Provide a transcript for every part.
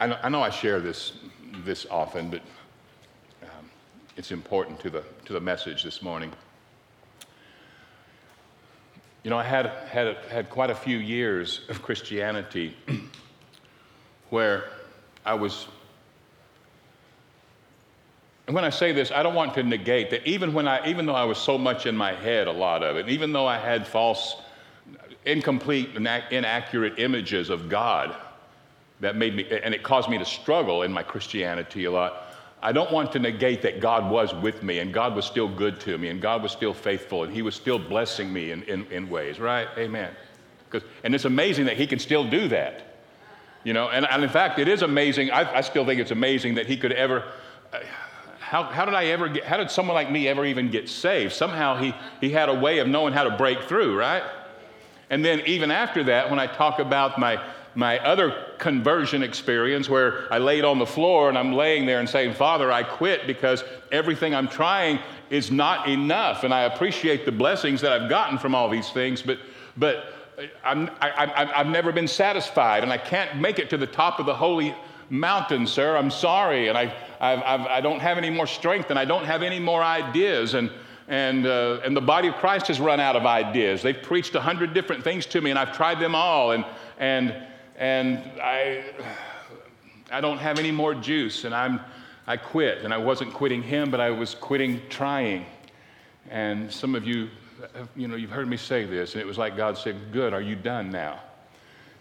I know I, know I share this, this often, but um, it's important to the, to the message this morning. You know, I had, had, had quite a few years of Christianity where I was. And when I say this, I don't want to negate that even when I, even though I was so much in my head, a lot of it, even though I had false, incomplete, inaccurate images of God that made me, and it caused me to struggle in my Christianity a lot. I don't want to negate that God was with me and God was still good to me and God was still faithful and He was still blessing me in, in, in ways, right? Amen. And it's amazing that He can still do that. You know, and, and in fact, it is amazing. I, I, still think it's amazing that He could ever. Uh, how, how did I ever get, how did someone like me ever even get saved? Somehow he, he had a way of knowing how to break through, right? And then even after that, when I talk about my, my other conversion experience where I laid on the floor and I'm laying there and saying, Father, I quit because everything I'm trying is not enough. And I appreciate the blessings that I've gotten from all these things, but, but I'm, I, have never been satisfied and I can't make it to the top of the holy mountain, sir. I'm sorry. And I, I've, I've, I do not have any more strength and I don't have any more ideas. And, and, uh, and the body of Christ has run out of ideas. They've preached a hundred different things to me and I've tried them all. And, and, and I, I don't have any more juice, and I'm, I quit. And I wasn't quitting him, but I was quitting trying. And some of you, you know, you've heard me say this, and it was like God said, Good, are you done now?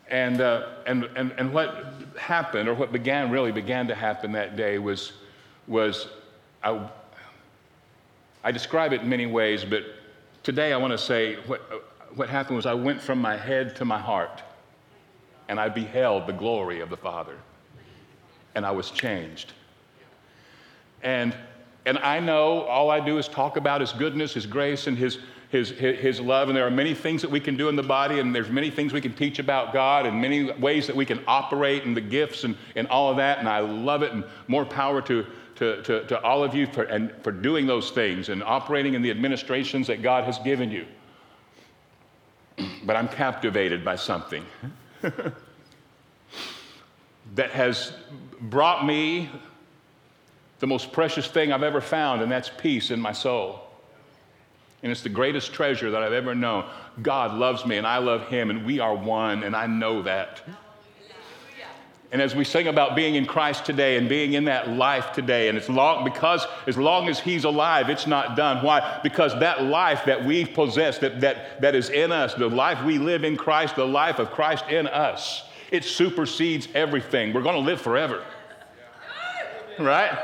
And, uh, and, and, and what happened, or what began, really began to happen that day, was, was I, I describe it in many ways, but today I want to say what, what happened was I went from my head to my heart and I beheld the glory of the Father, and I was changed. And, and I know all I do is talk about His goodness, His grace, and His, his, his love. And there are many things that we can do in the body, and there's many things we can teach about God, and many ways that we can operate and the gifts and, and all of that. And I love it, and more power to, to, to, to all of you for, and for doing those things and operating in the administrations that God has given you. But I'm captivated by something. that has brought me the most precious thing I've ever found, and that's peace in my soul. And it's the greatest treasure that I've ever known. God loves me, and I love Him, and we are one, and I know that. And as we sing about being in Christ today and being in that life today, and it's long because as long as He's alive, it's not done. Why? Because that life that we possess, that, that, that is in us, the life we live in Christ, the life of Christ in us, it supersedes everything. We're going to live forever. Right?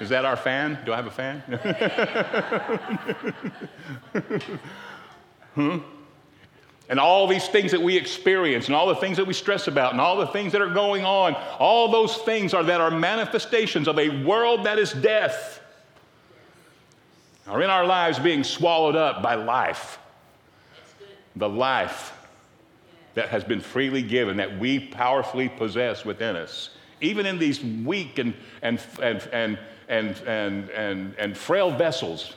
Is that our fan? Do I have a fan? hmm? And all these things that we experience, and all the things that we stress about, and all the things that are going on, all those things are that are manifestations of a world that is death, are in our lives being swallowed up by life. The life that has been freely given, that we powerfully possess within us. Even in these weak and, and, and, and, and, and, and, and frail vessels,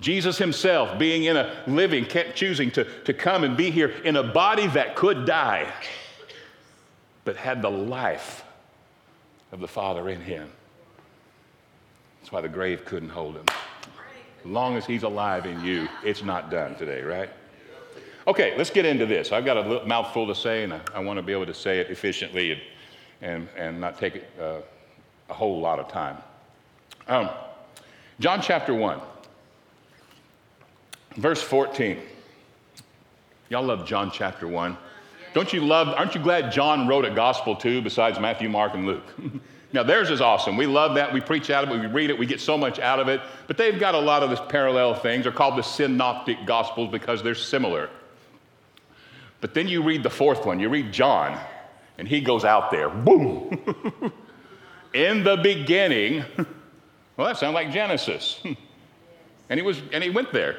Jesus himself being in a living, kept choosing to, to come and be here in a body that could die, but had the life of the Father in him. That's why the grave couldn't hold him. As long as he's alive in you, it's not done today, right? Okay, let's get into this. I've got a mouthful to say, and I, I want to be able to say it efficiently and, and, and not take uh, a whole lot of time. Um, John chapter 1. Verse 14. Y'all love John chapter 1. Don't you love, aren't you glad John wrote a gospel too, besides Matthew, Mark, and Luke? now, theirs is awesome. We love that. We preach out of it. We read it. We get so much out of it. But they've got a lot of this parallel things. They're called the synoptic gospels because they're similar. But then you read the fourth one. You read John, and he goes out there. Boom! In the beginning. Well, that sounds like Genesis. and he was, and he went there.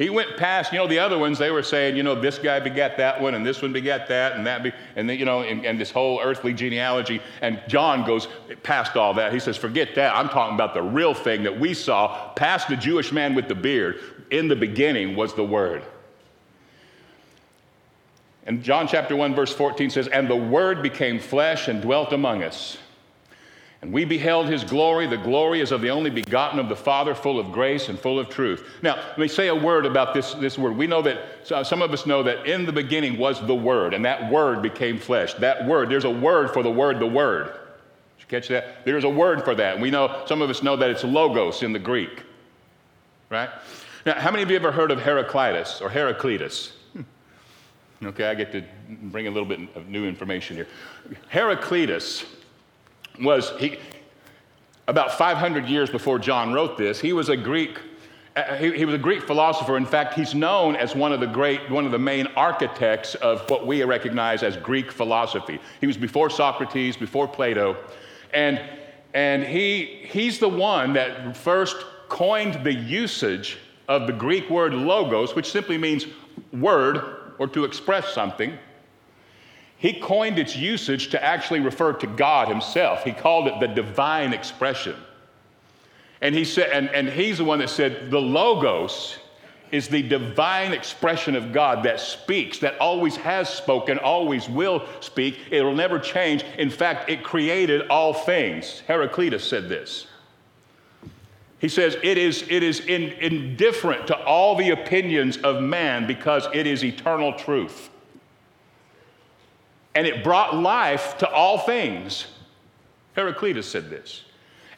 He went past, you know, the other ones, they were saying, you know, this guy begat that one, and this one begat that, and that, be, and, then, you know, and, and, this whole earthly genealogy. And John goes past all that. He says, forget that. I'm talking about the real thing that we saw past the Jewish man with the beard. In the beginning was the Word. And John chapter 1, verse 14 says, And the Word became flesh and dwelt among us. And we beheld his glory. The glory is of the only begotten of the Father, full of grace and full of truth. Now, let me say a word about this, this word. We know that, uh, some of us know that in the beginning was the Word, and that Word became flesh. That Word, there's a word for the Word, the Word. Did you catch that? There's a word for that. We know, some of us know that it's logos in the Greek, right? Now, how many of you ever heard of Heraclitus or Heraclitus? Hmm. Okay, I get to bring a little bit of new information here. Heraclitus was, he, about 500 years before John wrote this, he was a Greek. Uh, he, he was a Greek philosopher. In fact, he's known as one of the great, one of the main architects of what we recognize as Greek philosophy. He was before Socrates, before Plato, and and he he's the one that first coined the usage of the Greek word logos, which simply means word or to express something, he coined its usage to actually refer to God himself. He called it the divine expression. And, he said, and, and he's the one that said the logos is the divine expression of God that speaks, that always has spoken, always will speak. It'll never change. In fact, it created all things. Heraclitus said this. He says it is, it is in, indifferent to all the opinions of man because it is eternal truth. And it brought life to all things. Heraclitus said this.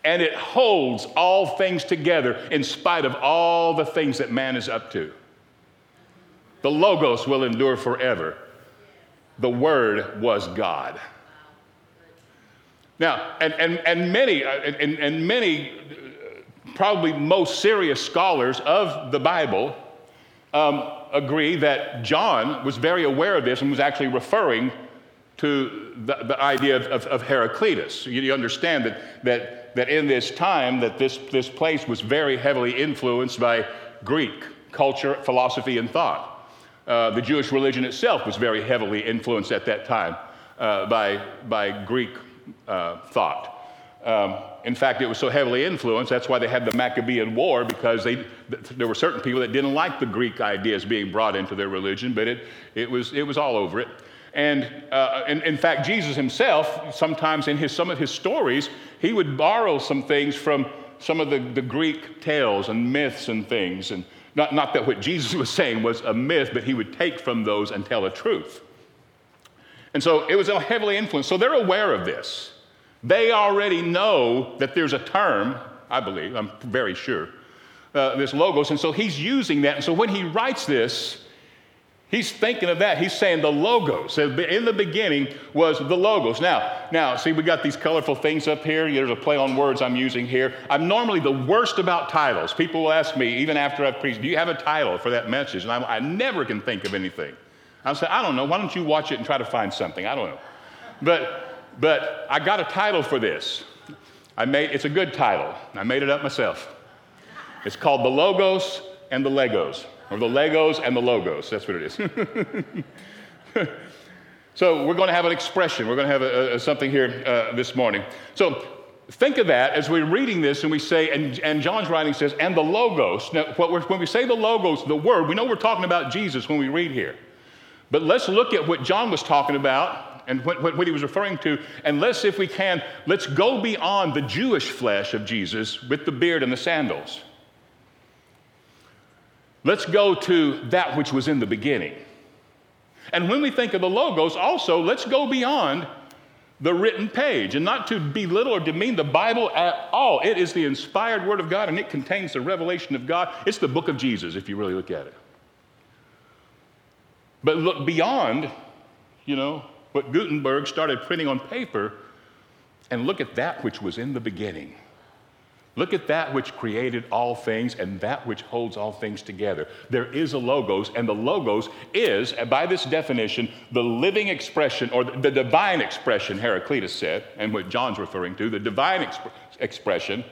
And it holds all things together in spite of all the things that man is up to. The Logos will endure forever. The Word was God. Now, and, and, and many, uh, and, and many probably most serious scholars of the Bible um, agree that John was very aware of this and was actually referring to the, the idea of, of, of Heraclitus. You, you, understand that, that, that in this time that this, this place was very heavily influenced by Greek culture, philosophy, and thought. Uh, the Jewish religion itself was very heavily influenced at that time uh, by, by Greek uh, thought. Um, in fact, it was so heavily influenced, that's why they had the Maccabean War, because they, there were certain people that didn't like the Greek ideas being brought into their religion, but it, it, was, it was all over it. And uh, in, in, fact, Jesus himself, sometimes in his, some of his stories, he would borrow some things from some of the, the Greek tales and myths and things. And not, not that what Jesus was saying was a myth, but he would take from those and tell a truth. And so it was heavily influenced. So they're aware of this. They already know that there's a term, I believe, I'm very sure, uh, this logos. And so he's using that. And so when he writes this, he's thinking of that. He's saying the logos. In the beginning was the logos. Now, now, see, we got these colorful things up here. There's a play on words I'm using here. I'm normally the worst about titles. People will ask me, even after I've preached, do you have a title for that message? And I'm, i never can think of anything. I'll say, I don't know. Why don't you watch it and try to find something? I don't know. But but I got a title for this. I made, it's a good title. I made it up myself. It's called The Logos and the Legos, or The Legos and the Logos. That's what it is. so we're going to have an expression. We're going to have a, a, something here uh, this morning. So think of that as we're reading this and we say, and, and John's writing says, and the Logos. Now, when we say the Logos, the word, we know we're talking about Jesus when we read here. But let's look at what John was talking about and what, what, what, he was referring to. And let's, if we can, let's go beyond the Jewish flesh of Jesus with the beard and the sandals. Let's go to that which was in the beginning. And when we think of the Logos, also, let's go beyond the written page and not to belittle or demean the Bible at all. It is the inspired Word of God and it contains the revelation of God. It's the book of Jesus, if you really look at it. But look beyond, you know, what Gutenberg started printing on paper and look at that which was in the beginning. Look at that which created all things and that which holds all things together. There is a logos, and the logos is, by this definition, the living expression or the divine expression, Heraclitus said, and what John's referring to, the divine exp- expression.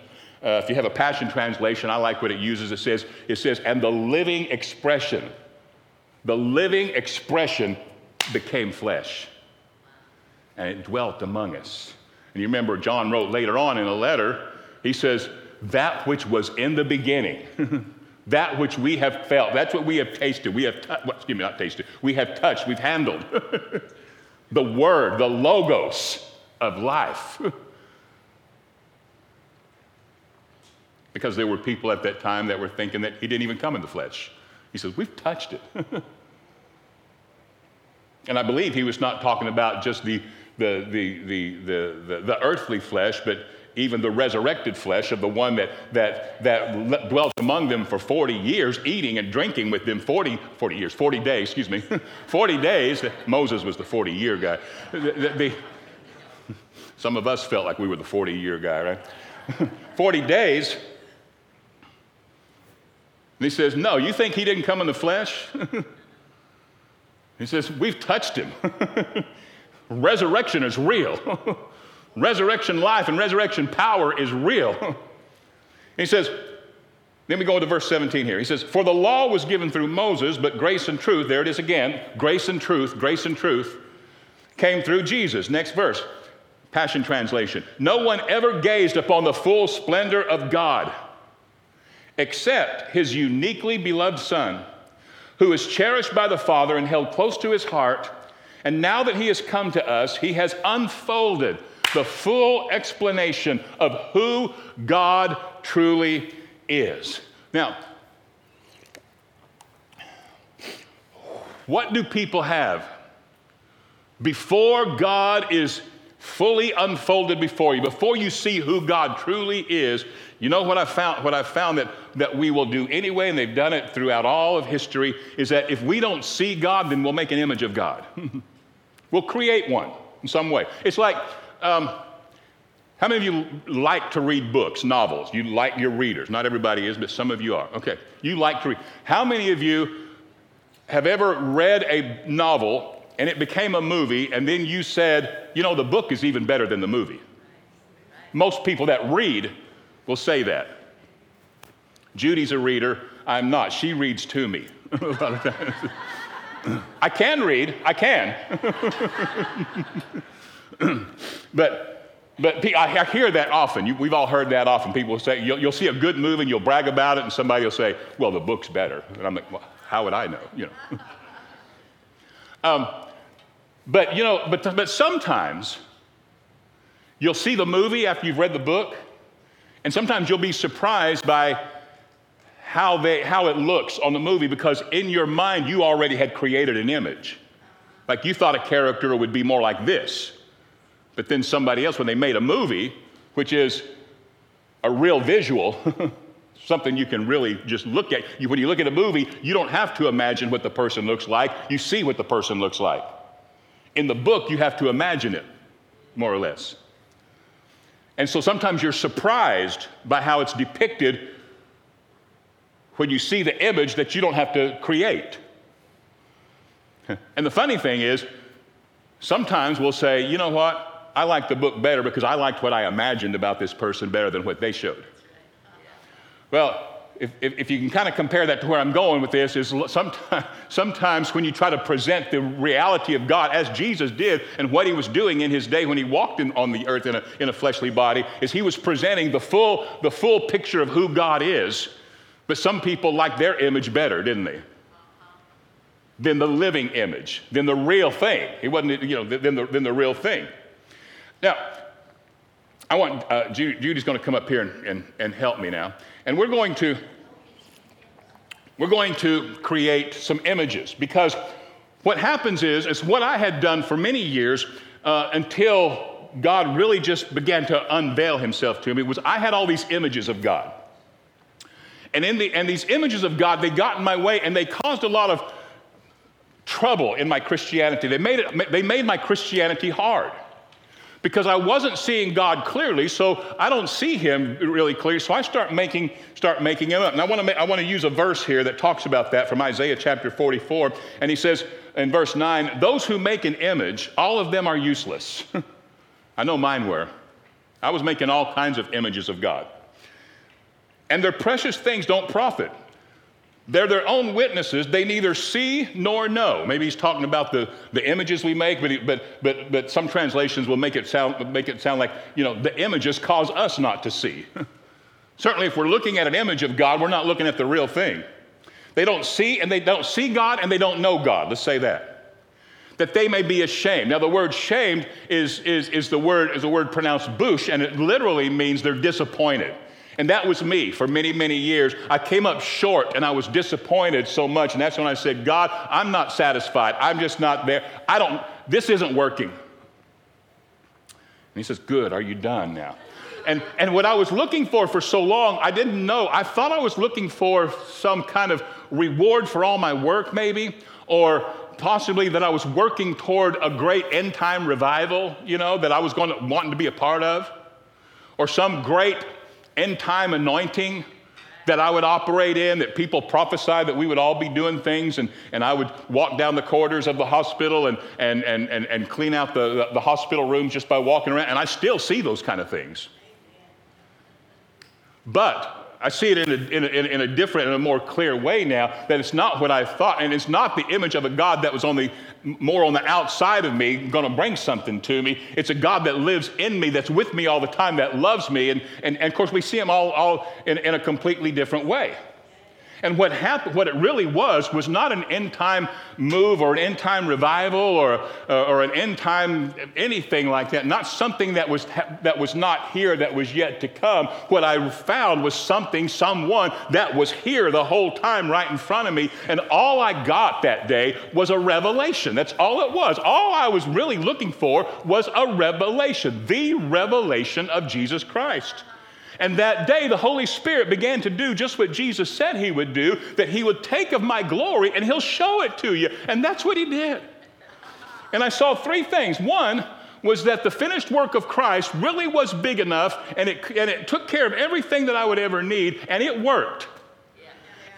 Uh, if you have a Passion Translation, I like what it uses. It says, it says, and the living expression, the living expression became flesh and it dwelt among us. And you remember, John wrote later on in a letter, he says, That which was in the beginning, that which we have felt, that's what we have tasted, we have, well, excuse me, not tasted, we have touched, we've handled. the word, the logos of life. because there were people at that time that were thinking that he didn't even come in the flesh. He says, We've touched it. and I believe he was not talking about just the, the, the, the, the, the, earthly flesh, but even the resurrected flesh of the one that, that, that dwelt among them for 40 years, eating and drinking with them 40, 40 years, 40 days, excuse me, 40 days. Moses was the 40 year guy. The, the, some of us felt like we were the 40 year guy, right? 40 days and he says, No, you think he didn't come in the flesh? he says, We've touched him. resurrection is real. Resurrection life and resurrection power is real. he says, then we go to verse 17 here. He says, For the law was given through Moses, but grace and truth, there it is again, grace and truth, grace and truth came through Jesus. Next verse, Passion Translation. No one ever gazed upon the full splendor of God except his uniquely beloved Son, who is cherished by the Father and held close to his heart. And now that he has come to us, he has unfolded the full explanation of who God truly is. Now, what do people have before God is fully unfolded before you, before you see who God truly is, you know what I found, what I found that, that we will do anyway, and they've done it throughout all of history, is that if we don't see God, then we'll make an image of God. we'll create one in some way. It's like, um, how many of you like to read books, novels? You like your readers. Not everybody is, but some of you are. Okay. You like to read. How many of you have ever read a novel and it became a movie, and then you said, you know, the book is even better than the movie? Most people that read will say that. Judy's a reader. I'm not. She reads to me. I can read. I can. but but I hear that often. We've all heard that often. People say, you'll, you'll, see a good movie and you'll brag about it, and somebody will say, well, the book's better. And I'm like, well, how would I know? You know. um, but, you know, but, but sometimes you'll see the movie after you've read the book, and sometimes you'll be surprised by how, they, how it looks on the movie because in your mind you already had created an image. Like you thought a character would be more like this. But then somebody else, when they made a movie, which is a real visual, something you can really just look at. When you look at a movie, you don't have to imagine what the person looks like, you see what the person looks like. In the book, you have to imagine it, more or less. And so sometimes you're surprised by how it's depicted when you see the image that you don't have to create. And the funny thing is, sometimes we'll say, you know what? I liked the book better because I liked what I imagined about this person better than what they showed. Well, if, if, if, you can kind of compare that to where I'm going with this, is sometimes, sometimes when you try to present the reality of God as Jesus did and what he was doing in his day when he walked in, on the earth in a, in a fleshly body, is he was presenting the full, the full picture of who God is. But some people liked their image better, didn't they? Than the living image, than the real thing. He wasn't, you know, than the, than the real thing. Now, I want, uh, Judy's going to come up here and, and, and help me now. And we're going to we're going to create some images because what happens is, is what I had done for many years uh, until God really just began to unveil himself to me was I had all these images of God. And, in the, and these images of God, they got in my way and they caused a lot of trouble in my Christianity. They made, it, they made my Christianity hard because I wasn't seeing God clearly, so I don't see him really clearly. So I start making, start making him up. And I want, to I want to use a verse here that talks about that from Isaiah chapter 44. And he says in verse 9, Those who make an image, all of them are useless. I know mine were. I was making all kinds of images of God. And their precious things don't profit. They're their own witnesses. They neither see nor know. Maybe he's talking about the, the images we make, but, but, but, but some translations will make it, sound, make it sound like, you know, the images cause us not to see. Certainly, if we're looking at an image of God, we're not looking at the real thing. They don't see and they don't see God and they don't know God. Let's say that. That they may be ashamed. Now, the word shamed is, is, is, the, word, is the word pronounced bush, and it literally means they're disappointed. And that was me for many, many years. I came up short and I was disappointed so much. And that's when I said, God, I'm not satisfied. I'm just not there. I don't, this isn't working. And he says, Good, are you done now? And, and what I was looking for for so long, I didn't know. I thought I was looking for some kind of reward for all my work, maybe, or possibly that I was working toward a great end time revival, you know, that I was going to wanting to be a part of, or some great end time anointing that I would operate in, that people prophesied that we would all be doing things, and, and I would walk down the corridors of the hospital and, and, and, and, and clean out the, the, the hospital rooms just by walking around. And I still see those kind of things. But I see it in a, in, a, in a, different and a more clear way now that it's not what I thought, and it's not the image of a God that was on the, more on the outside of me, going to bring something to me. It's a God that lives in me, that's with me all the time, that loves me. And, and, and of course, we see him all, all in, in a completely different way. And what happened, what it really was, was not an end time move or an end time revival or, uh, or an end time anything like that. Not something that was, that was not here that was yet to come. What I found was something, someone that was here the whole time right in front of me. And all I got that day was a revelation. That's all it was. All I was really looking for was a revelation, the revelation of Jesus Christ. And that day, the Holy Spirit began to do just what Jesus said he would do that he would take of my glory and he'll show it to you. And that's what he did. And I saw three things. One, was that the finished work of Christ really was big enough and it, and it took care of everything that I would ever need, and it worked.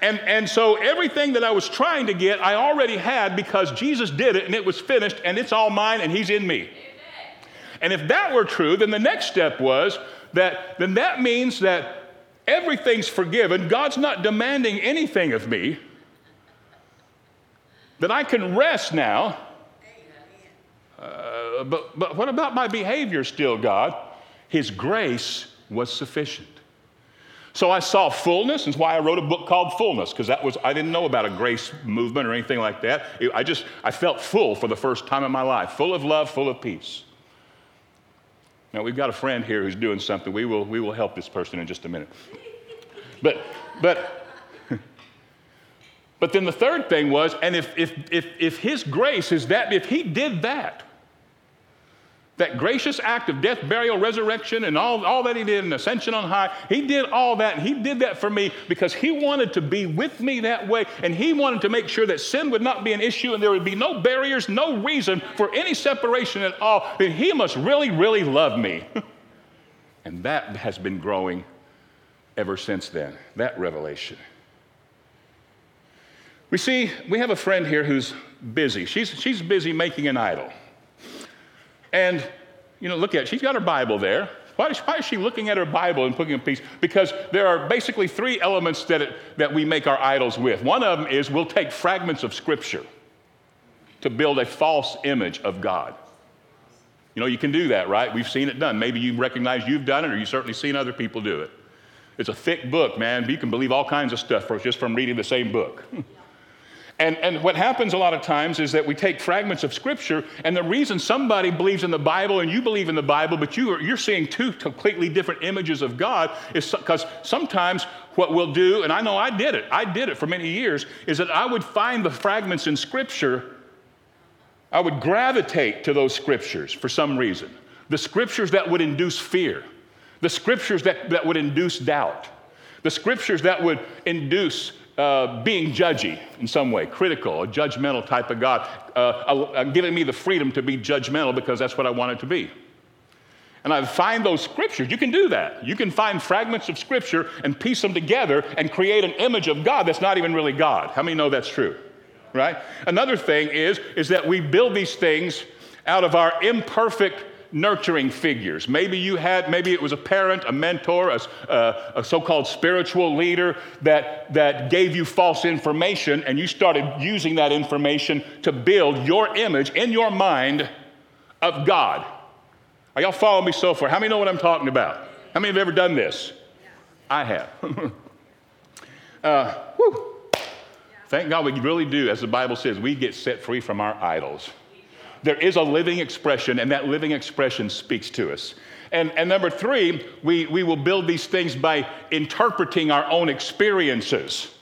And, and so everything that I was trying to get, I already had because Jesus did it and it was finished and it's all mine and He's in me. And if that were true, then the next step was that then that means that everything's forgiven. God's not demanding anything of me. That I can rest now. Uh, but, but what about my behavior still, God? His grace was sufficient. So I saw fullness, and that's why I wrote a book called Fullness, because that was I didn't know about a grace movement or anything like that. I just I felt full for the first time in my life, full of love, full of peace. Now, we've got a friend here who's doing something. We will, we will help this person in just a minute. But, but, but then the third thing was, and if, if, if, if his grace is that, if he did that, that gracious act of death, burial, resurrection, and all, all that he did, and ascension on high. He did all that, and he did that for me because he wanted to be with me that way, and he wanted to make sure that sin would not be an issue, and there would be no barriers, no reason for any separation at all. Then he must really, really love me. and that has been growing ever since then, that revelation. We see, we have a friend here who's busy. She's, she's busy making an idol. And, you know, look at it. She's got her Bible there. Why is, why is she looking at her Bible and putting a piece? Because there are basically three elements that, it, that we make our idols with. One of them is we'll take fragments of Scripture to build a false image of God. You know, you can do that, right? We've seen it done. Maybe you recognize you've done it, or you've certainly seen other people do it. It's a thick book, man. You can believe all kinds of stuff just from reading the same book. And, and what happens a lot of times is that we take fragments of scripture, and the reason somebody believes in the Bible and you believe in the Bible, but you are, you're seeing two completely different images of God, is because sometimes what we'll do, and I know I did it, I did it for many years, is that I would find the fragments in scripture, I would gravitate to those scriptures for some reason. The scriptures that would induce fear, the scriptures that, that would induce doubt, the scriptures that would induce uh, being judgy in some way, critical, a judgmental type of God, uh, uh, giving me the freedom to be judgmental because that's what I want it to be. And I find those scriptures. You can do that. You can find fragments of scripture and piece them together and create an image of God that's not even really God. How many know that's true? Right? Another thing is, is that we build these things out of our imperfect nurturing figures. Maybe you had, maybe it was a parent, a mentor, a, a, a so called spiritual leader that, that gave you false information, and you started using that information to build your image in your mind of God. Are y'all following me so far? How many know what I'm talking about? How many have ever done this? I have. uh, whew. Thank God we really do, as the Bible says, we get set free from our idols. There is a living expression, and that living expression speaks to us. And, and number three, we, we will build these things by interpreting our own experiences.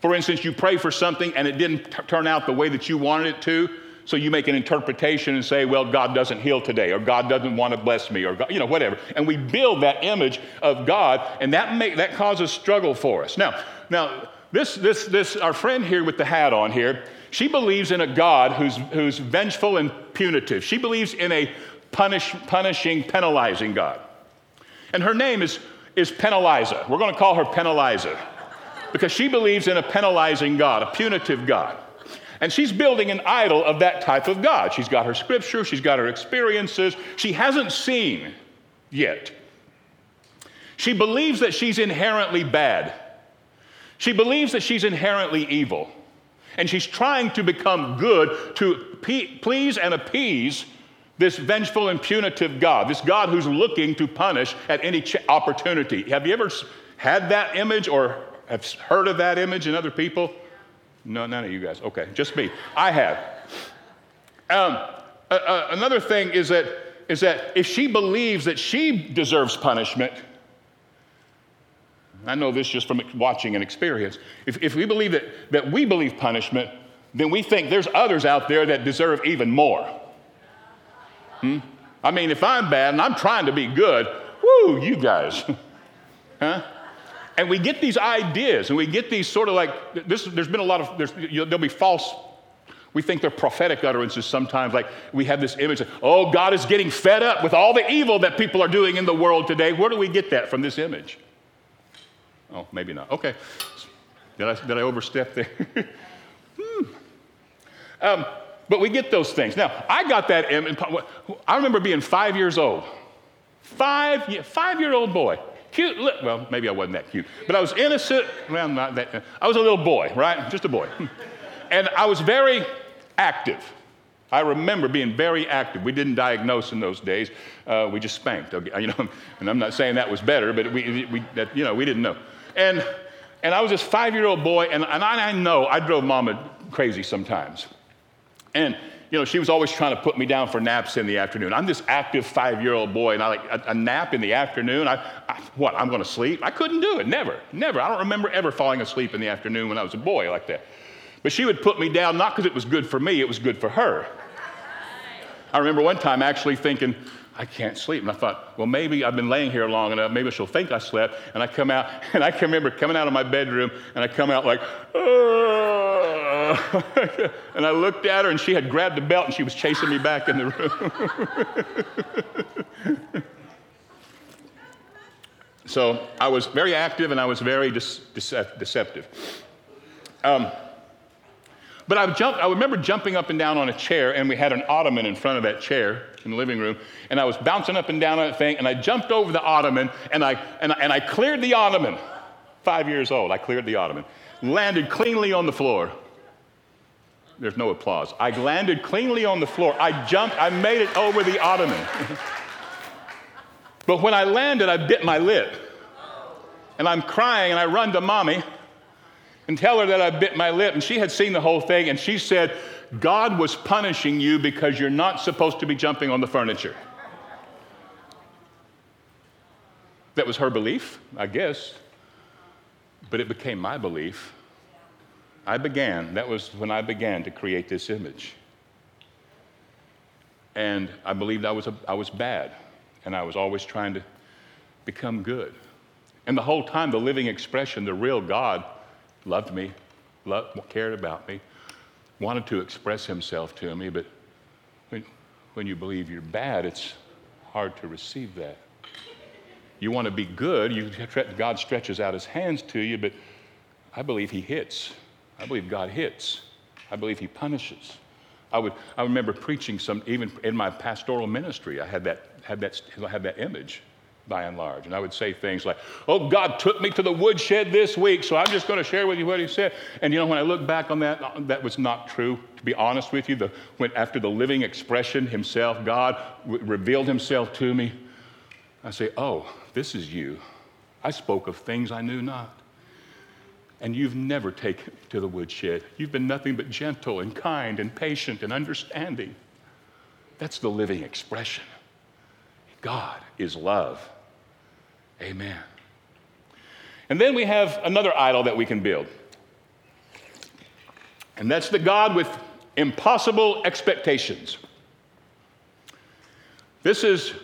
For instance, you pray for something and it didn't t- turn out the way that you wanted it to, so you make an interpretation and say, well, God doesn't heal today, or God doesn't want to bless me, or God, you know, whatever. And we build that image of God, and that, make, that causes struggle for us. Now, now this, this, this, our friend here with the hat on here, she believes in a God who's, who's vengeful and punitive. She believes in a punish, punishing, penalizing God. And her name is, is Penaliza. We're going to call her Penaliza because she believes in a penalizing God, a punitive God. And she's building an idol of that type of God. She's got her scripture, she's got her experiences. She hasn't seen yet. She believes that she's inherently bad. She believes that she's inherently evil. And she's trying to become good to please and appease this vengeful and punitive God, this God who's looking to punish at any ch- opportunity. Have you ever had that image or have heard of that image in other people? No, none of you guys. Okay, just me. I have. Um, uh, another thing is that, is that if she believes that she deserves punishment, I know this just from watching and experience. If, if we believe that, that we believe punishment, then we think there's others out there that deserve even more. Hmm? I mean, if I'm bad and I'm trying to be good, whoo, you guys. huh? And we get these ideas and we get these sort of like, this, there's been a lot of, you there'll be false, we think they're prophetic utterances sometimes. Like we have this image of, oh, God is getting fed up with all the evil that people are doing in the world today. Where do we get that from this image? Oh, maybe not. Okay. Did I, did I overstep there? hmm. um, but we get those things. Now, I got that. I remember being five years old. Five, five year old boy. Cute. Well, maybe I wasn't that cute, but I was innocent. Well, not that. I was a little boy, right? Just a boy. and I was very active. I remember being very active. We didn't diagnose in those days. Uh, we just spanked. You know, and I'm not saying that was better, but we, we that, you know, we didn't know. And, and I was this five year old boy, and, and I, I know I drove mama crazy sometimes. And you know, she was always trying to put me down for naps in the afternoon. I'm this active five year old boy, and I like a, a, nap in the afternoon. I, I what? I'm going to sleep? I couldn't do it. Never, never. I don't remember ever falling asleep in the afternoon when I was a boy like that. But she would put me down not because it was good for me; it was good for her. I remember one time actually thinking, I can't sleep. And I thought, well, maybe I've been laying here long enough. Maybe she'll think I slept. And I come out, and I can remember coming out of my bedroom, and I come out like, and I looked at her, and she had grabbed the belt, and she was chasing me back in the room. so I was very active, and I was very deceptive. Um, but I, I remember jumping up and down on a chair, and we had an ottoman in front of that chair in the living room, and I was bouncing up and down on that thing, and I jumped over the ottoman, and I, and, and I cleared the ottoman. Five years old, I cleared the ottoman. Landed cleanly on the floor. There's no applause. I landed cleanly on the floor. I jumped, I made it over the ottoman. but when I landed, I bit my lip. And I'm crying, and I run to mommy and tell her that I bit my lip. And she had seen the whole thing, and she said, God was punishing you because you're not supposed to be jumping on the furniture. That was her belief, I guess, but it became my belief. I began, that was when I began to create this image. And I believed I was, a, I was bad, and I was always trying to become good. And the whole time, the living expression, the real God, loved me, loved, cared about me, wanted to express himself to me, but when, when you believe you're bad, it's hard to receive that. You want to be good, you, God stretches out his hands to you, but I believe he hits. I believe God hits. I believe he punishes. I, would, I remember preaching some, even in my pastoral ministry, I had that, had that, had that image by and large. And I would say things like, Oh, God took me to the woodshed this week, so I'm just going to share with you what He said. And you know, when I look back on that, that was not true. To be honest with you, the, when, after the living expression Himself, God revealed Himself to me, I say, Oh, this is you. I spoke of things I knew not. And you've never taken to the woodshed. You've been nothing but gentle and kind and patient and understanding. That's the living expression. God is love. Amen. And then we have another idol that we can build. And that's the God with impossible expectations. This is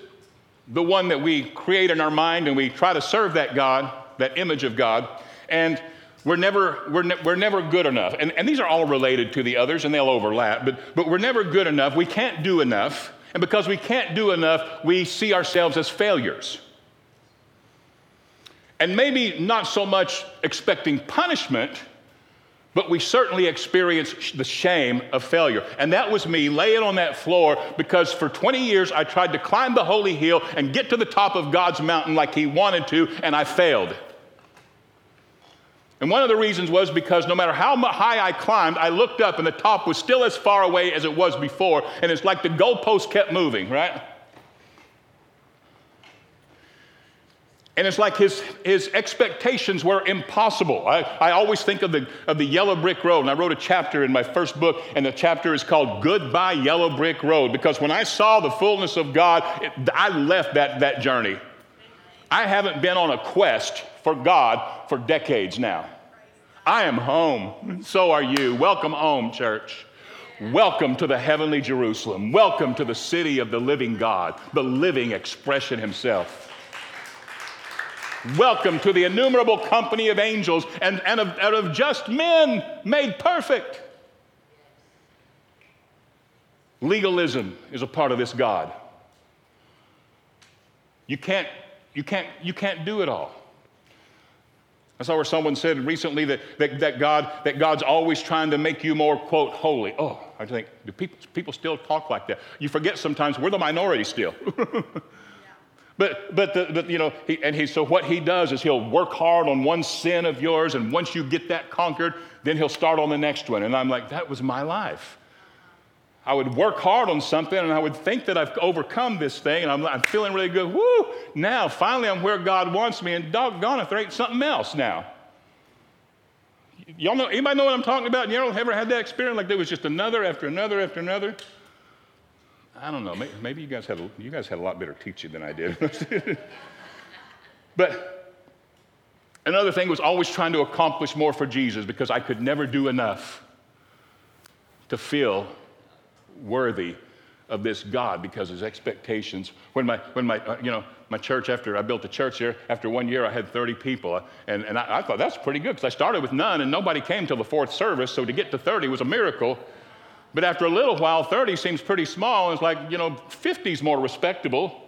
the one that we create in our mind and we try to serve that God, that image of God, and we're never, we're, ne- we're never good enough. And, and these are all related to the others and they'll overlap, but, but we're never good enough. We can't do enough. And because we can't do enough, we see ourselves as failures. And maybe not so much expecting punishment, but we certainly experience the shame of failure. And that was me laying on that floor because for 20 years I tried to climb the holy hill and get to the top of God's mountain like He wanted to, and I failed. And one of the reasons was because no matter how high I climbed, I looked up and the top was still as far away as it was before, and it's like the goalpost kept moving, right? And it's like his, his expectations were impossible. I, I always think of the, of the yellow brick road, and I wrote a chapter in my first book, and the chapter is called Goodbye Yellow Brick Road, because when I saw the fullness of God, it, I left that, that journey. I haven't been on a quest for God for decades now. I am home. So are you. Welcome home, church. Welcome to the heavenly Jerusalem. Welcome to the city of the living God, the living expression himself. Welcome to the innumerable company of angels and, and, of, and of just men made perfect. Legalism is a part of this God. You can't, you can't, you can't do it all. I saw where someone said recently that, that, that, God, that God's always trying to make you more, quote, holy. Oh, I think, do people, people still talk like that? You forget sometimes we're the minority still. But, but, the, but you know, he, and he, so what he does is he'll work hard on one sin of yours, and once you get that conquered, then he'll start on the next one. And I'm like, that was my life. I would work hard on something, and I would think that I've overcome this thing, and I'm, I'm feeling really good. Woo! Now, finally, I'm where God wants me, and doggone if there ain't something else now. Y'all know, anybody know what I'm talking about? Y'all ever had that experience? Like there was just another after another after another? I don't know. Maybe, you guys had a, you guys had a lot better teaching than I did. but another thing was always trying to accomplish more for Jesus because I could never do enough to feel worthy of this God because his expectations. When my, when my, uh, you know, my church, after I built a church here, after one year I had 30 people. And, and I, I thought that's pretty good because I started with none and nobody came till the fourth service. So to get to 30 was a miracle. But after a little while, 30 seems pretty small. And it's like, you know, 50 is more respectable.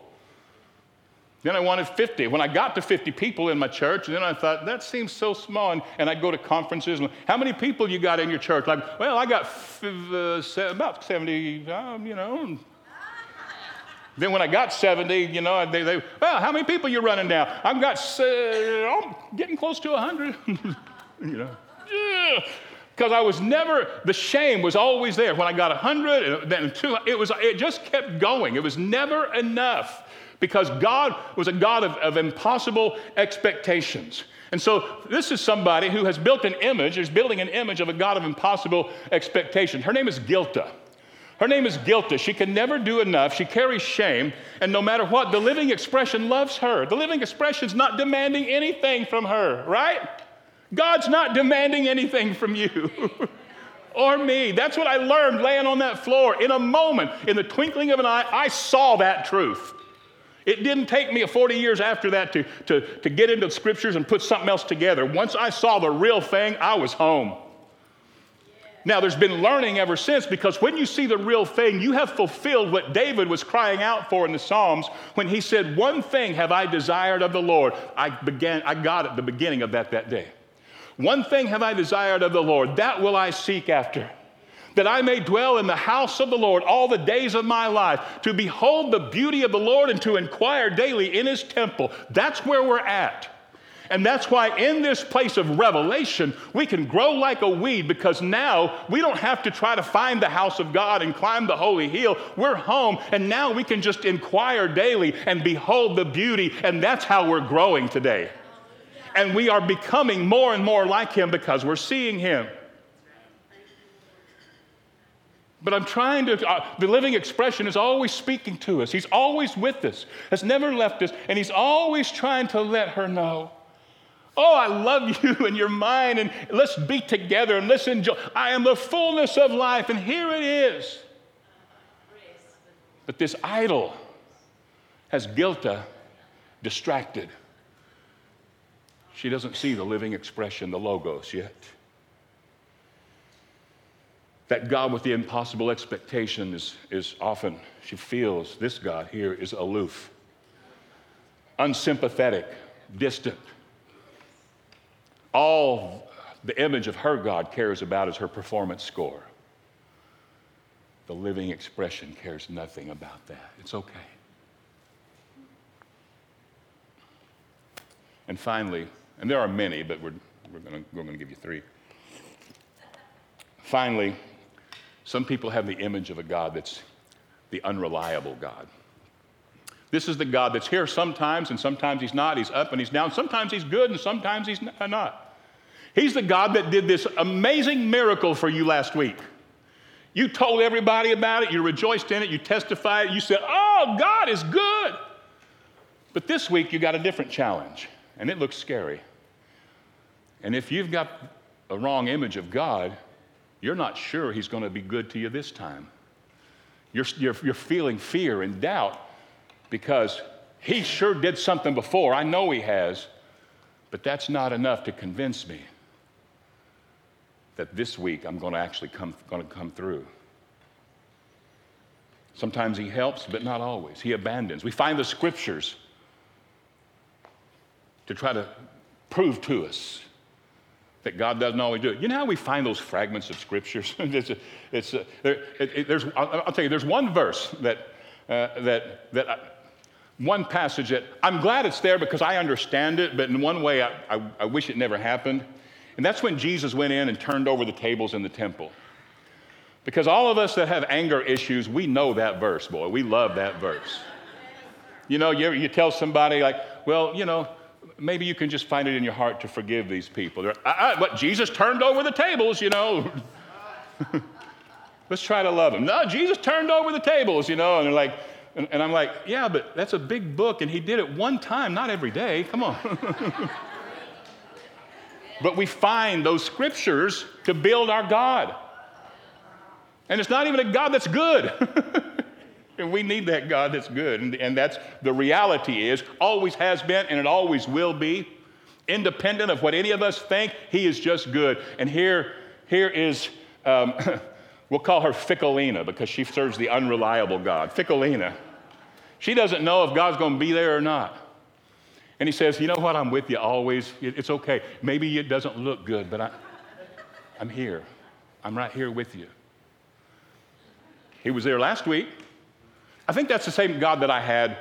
Then I wanted 50. When I got to 50 people in my church, then I thought, that seems so small. And, and I'd go to conferences. And, How many people you got in your church? Like, well, I got f- uh, se- about 70, um, you know. then when I got 70, you know, they, they well, how many people you running now? I've got, uh, I'm getting close to 100. you know. Yeah because I was never, the shame was always there. When I got 100 and then two, it, was, it just kept going. It was never enough because God was a God of, of impossible expectations. And so this is somebody who has built an image, is building an image of a God of impossible expectations. Her name is Gilta. Her name is Gilta. She can never do enough. She carries shame. And no matter what, the living expression loves her. The living expression is not demanding anything from her, right? God's not demanding anything from you or me. That's what I learned laying on that floor. In a moment, in the twinkling of an eye, I saw that truth. It didn't take me 40 years after that to, to, to get into the scriptures and put something else together. Once I saw the real thing, I was home. Now, there's been learning ever since because when you see the real thing, you have fulfilled what David was crying out for in the Psalms when he said, One thing have I desired of the Lord. I, began, I got at the beginning of that that day. One thing have I desired of the Lord, that will I seek after, that I may dwell in the house of the Lord all the days of my life, to behold the beauty of the Lord and to inquire daily in his temple. That's where we're at. And that's why in this place of revelation, we can grow like a weed because now we don't have to try to find the house of God and climb the holy hill. We're home, and now we can just inquire daily and behold the beauty, and that's how we're growing today. And we are becoming more and more like him because we're seeing him. But I'm trying to, uh, the living expression is always speaking to us. He's always with us, has never left us, and He's always trying to let her know. Oh, I love you and you're mine, and let's be together and let's enjoy. I am the fullness of life, and here it is. But this idol has Gilta distracted. She doesn't see the living expression, the logos yet. That God with the impossible expectation is, is often, she feels this God here is aloof, unsympathetic, distant. All the image of her God cares about is her performance score. The living expression cares nothing about that. It's okay. And finally, and there are many, but we're, we're going we're to give you three. Finally, some people have the image of a God that's the unreliable God. This is the God that's here sometimes, and sometimes he's not. He's up and he's down. Sometimes he's good, and sometimes he's not. He's the God that did this amazing miracle for you last week. You told everybody about it, you rejoiced in it, you testified, you said, Oh, God is good. But this week you got a different challenge, and it looks scary. And if you've got a wrong image of God, you're not sure He's going to be good to you this time. You're, you're, you're feeling fear and doubt because He sure did something before. I know He has, but that's not enough to convince me that this week I'm going to actually come, going to come through. Sometimes he helps, but not always. He abandons. We find the scriptures to try to prove to us that God doesn't always do it. You know how we find those fragments of scriptures? it's a, it's a, there, it, it, there's, I'll, I'll, tell you, there's one verse that, uh, that, that I, one passage that I'm glad it's there because I understand it, but in one way I, I, I wish it never happened. And that's when Jesus went in and turned over the tables in the temple. Because all of us that have anger issues, we know that verse, boy. We love that verse. You know, you, you tell somebody, like, well, you know, maybe you can just find it in your heart to forgive these people. Uh, Jesus turned over the tables, you know. Let's try to love them. No, Jesus turned over the tables, you know, and they're like, and, and I'm like, yeah, but that's a big book, and he did it one time, not every day. Come on. but we find those scriptures to build our God. And it's not even a God that's good. And we need that God that's good. And, and that's the reality is, always has been, and it always will be. Independent of what any of us think, He is just good. And here, here is, um, we'll call her Fickalina because she serves the unreliable God. Fickalina. She doesn't know if God's going to be there or not. And he says, You know what? I'm with you always. It's okay. Maybe it doesn't look good, but I, I'm here. I'm right here with you. He was there last week. I think that's the same God that I had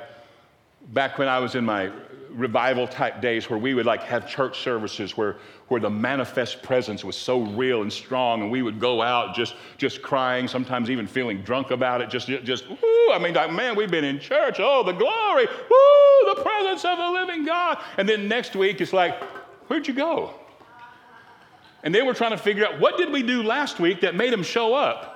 back when I was in my revival type days where we would like have church services where, where the manifest presence was so real and strong and we would go out just, just crying, sometimes even feeling drunk about it, just, just woo, I mean, like, man, we've been in church, oh, the glory, woo, the presence of the living God. And then next week it's like, where'd you go? And they were trying to figure out what did we do last week that made him show up?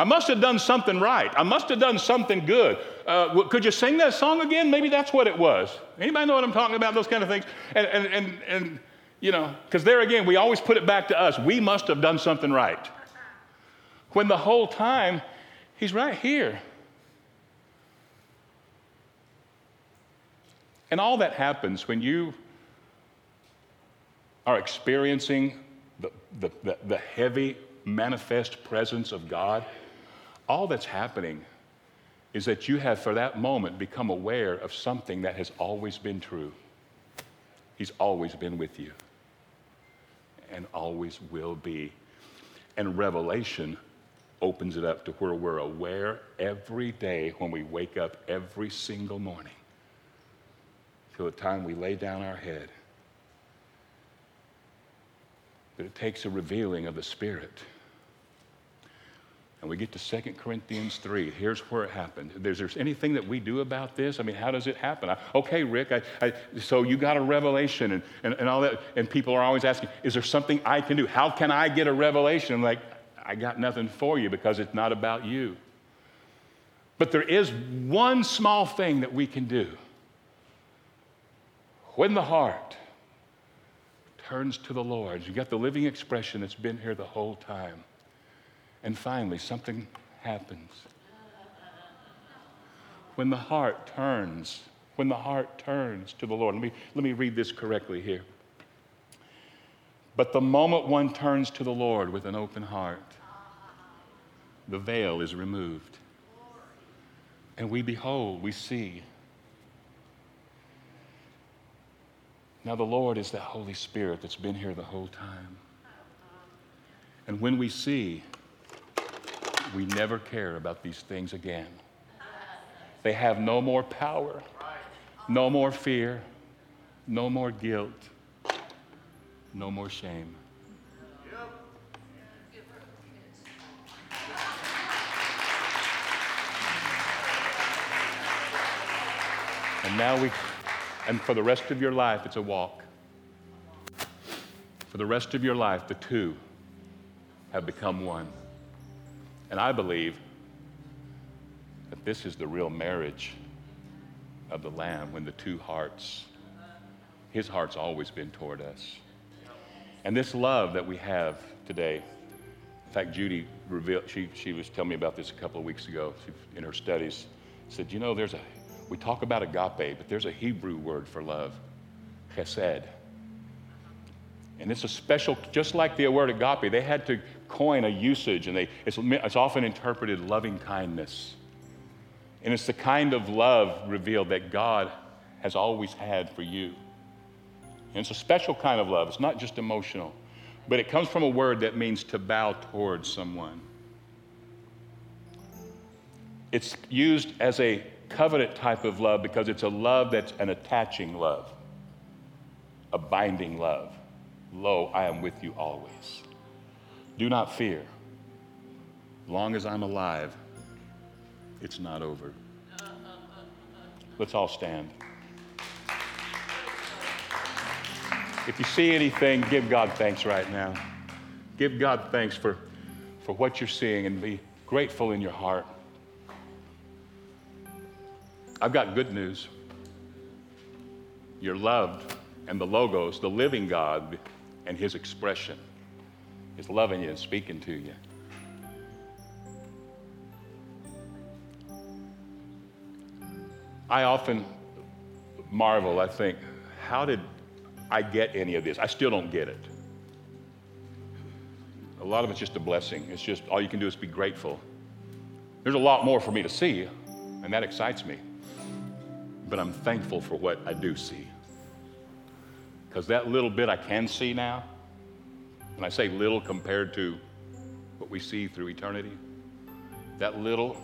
I must have done something right. I must have done something good. Uh, could you sing that song again? Maybe that's what it was. Anybody know what I'm talking about? Those kind of things. And, and, and, and you know, because there again, we always put it back to us. We must have done something right. When the whole time, he's right here. And all that happens when you are experiencing the, the, the, the heavy manifest presence of God all that's happening is that you have, for that moment, become aware of something that has always been true. He's always been with you and always will be. And Revelation opens it up to where we're aware every day when we wake up every single morning till the time we lay down our head. But it takes a revealing of the Spirit And we get to 2 Corinthians 3. Here's where it happened. Is there anything that we do about this? I mean, how does it happen? I, okay, Rick, I, I, so you got a revelation and, and, and all that. And people are always asking, is there something I can do? How can I get a revelation? I'm like, I got nothing for you because it's not about you. But there is one small thing that we can do. When the heart turns to the Lord, you got the living expression that's been here the whole time and finally, something happens. When the heart turns, when the heart turns to the Lord, let me, let me read this correctly here. But the moment one turns to the Lord with an open heart, the veil is removed. And we behold, we see. Now, the Lord is that Holy Spirit that's been here the whole time. And when we see, we never care about these things again. They have no more power, no more fear, no more guilt, no more shame. And now we, and for the rest of your life, it's a walk. For the rest of your life, the two have become one. And I believe that this is the real marriage of the Lamb when the two hearts, his heart's always been toward us. And this love that we have today, in fact, Judy revealed, she, she was telling me about this a couple of weeks ago she, in her studies. Said, you know, there's a, we talk about agape, but there's a Hebrew word for love, chesed. And it's a special, just like the word agape, they had to coin a usage, and they, it's, it's often interpreted loving kindness. And it's the kind of love revealed that God has always had for you. And it's a special kind of love. It's not just emotional, but it comes from a word that means to bow towards someone. It's used as a covenant type of love because it's a love that's an attaching love, a binding love. Lo, I am with you always. Do not fear. Long as I'm alive, it's not over. Let's all stand. If you see anything, give God thanks right now. Give God thanks for, for what you're seeing and be grateful in your heart. I've got good news. You're loved, and the Logos, the living God, and His expression is loving you and speaking to you. I often marvel, I think, how did I get any of this? I still don't get it. A lot of it's just a blessing. It's just all you can do is be grateful. There's a lot more for me to see, and that excites me. But I'm thankful for what I do see. Because that little bit I can see now, and I say little compared to what we see through eternity, that little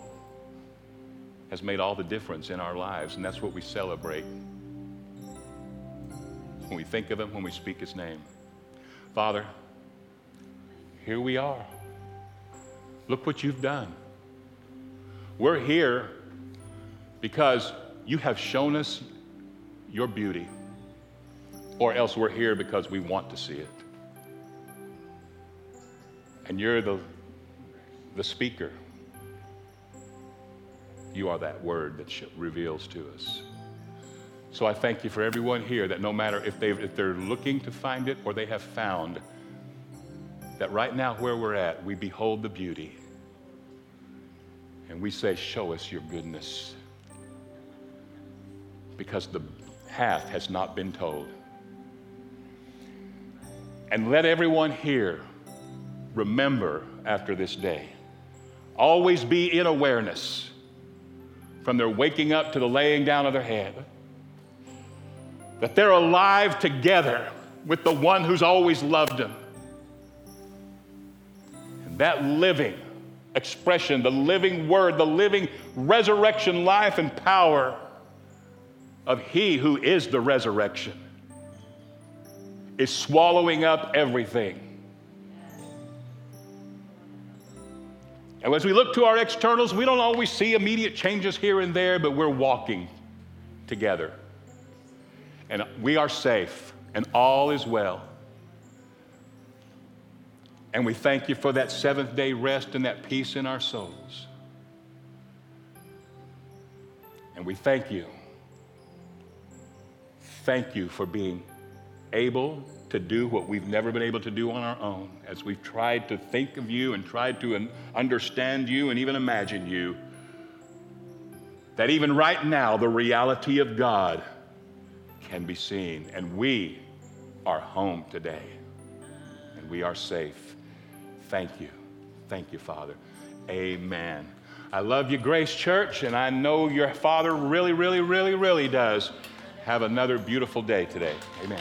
has made all the difference in our lives, and that's what we celebrate when we think of Him, when we speak His name. Father, here we are. Look what you've done. We're here because you have shown us your beauty, or else we're here because we want to see it and you're the, the speaker. You are that word that reveals to us. So I thank you for everyone here that no matter if, they if they're looking to find it or they have found, that right now where we're at, we behold the beauty and we say, Show us your goodness. Because the half has not been told. And let everyone here remember after this day. Always be in awareness from their waking up to the laying down of their head that they're alive together with the one who's always loved them. And that living expression, the living word, the living resurrection life and power of He who is the resurrection is swallowing up everything As we look to our externals, we don't always see immediate changes here and there, but we're walking together. And we are safe, and all is well. And we thank you for that seventh day rest and that peace in our souls. And we thank you. Thank you for being able to do what we've never been able to do on our own as we've tried to think of you and tried to understand you and even imagine you. That even right now, the reality of God can be seen, and we are home today, and we are safe. Thank you. Thank you, Father. Amen. I love you, Grace Church, and I know your Father really, really, really, really does. Have another beautiful day today. Amen.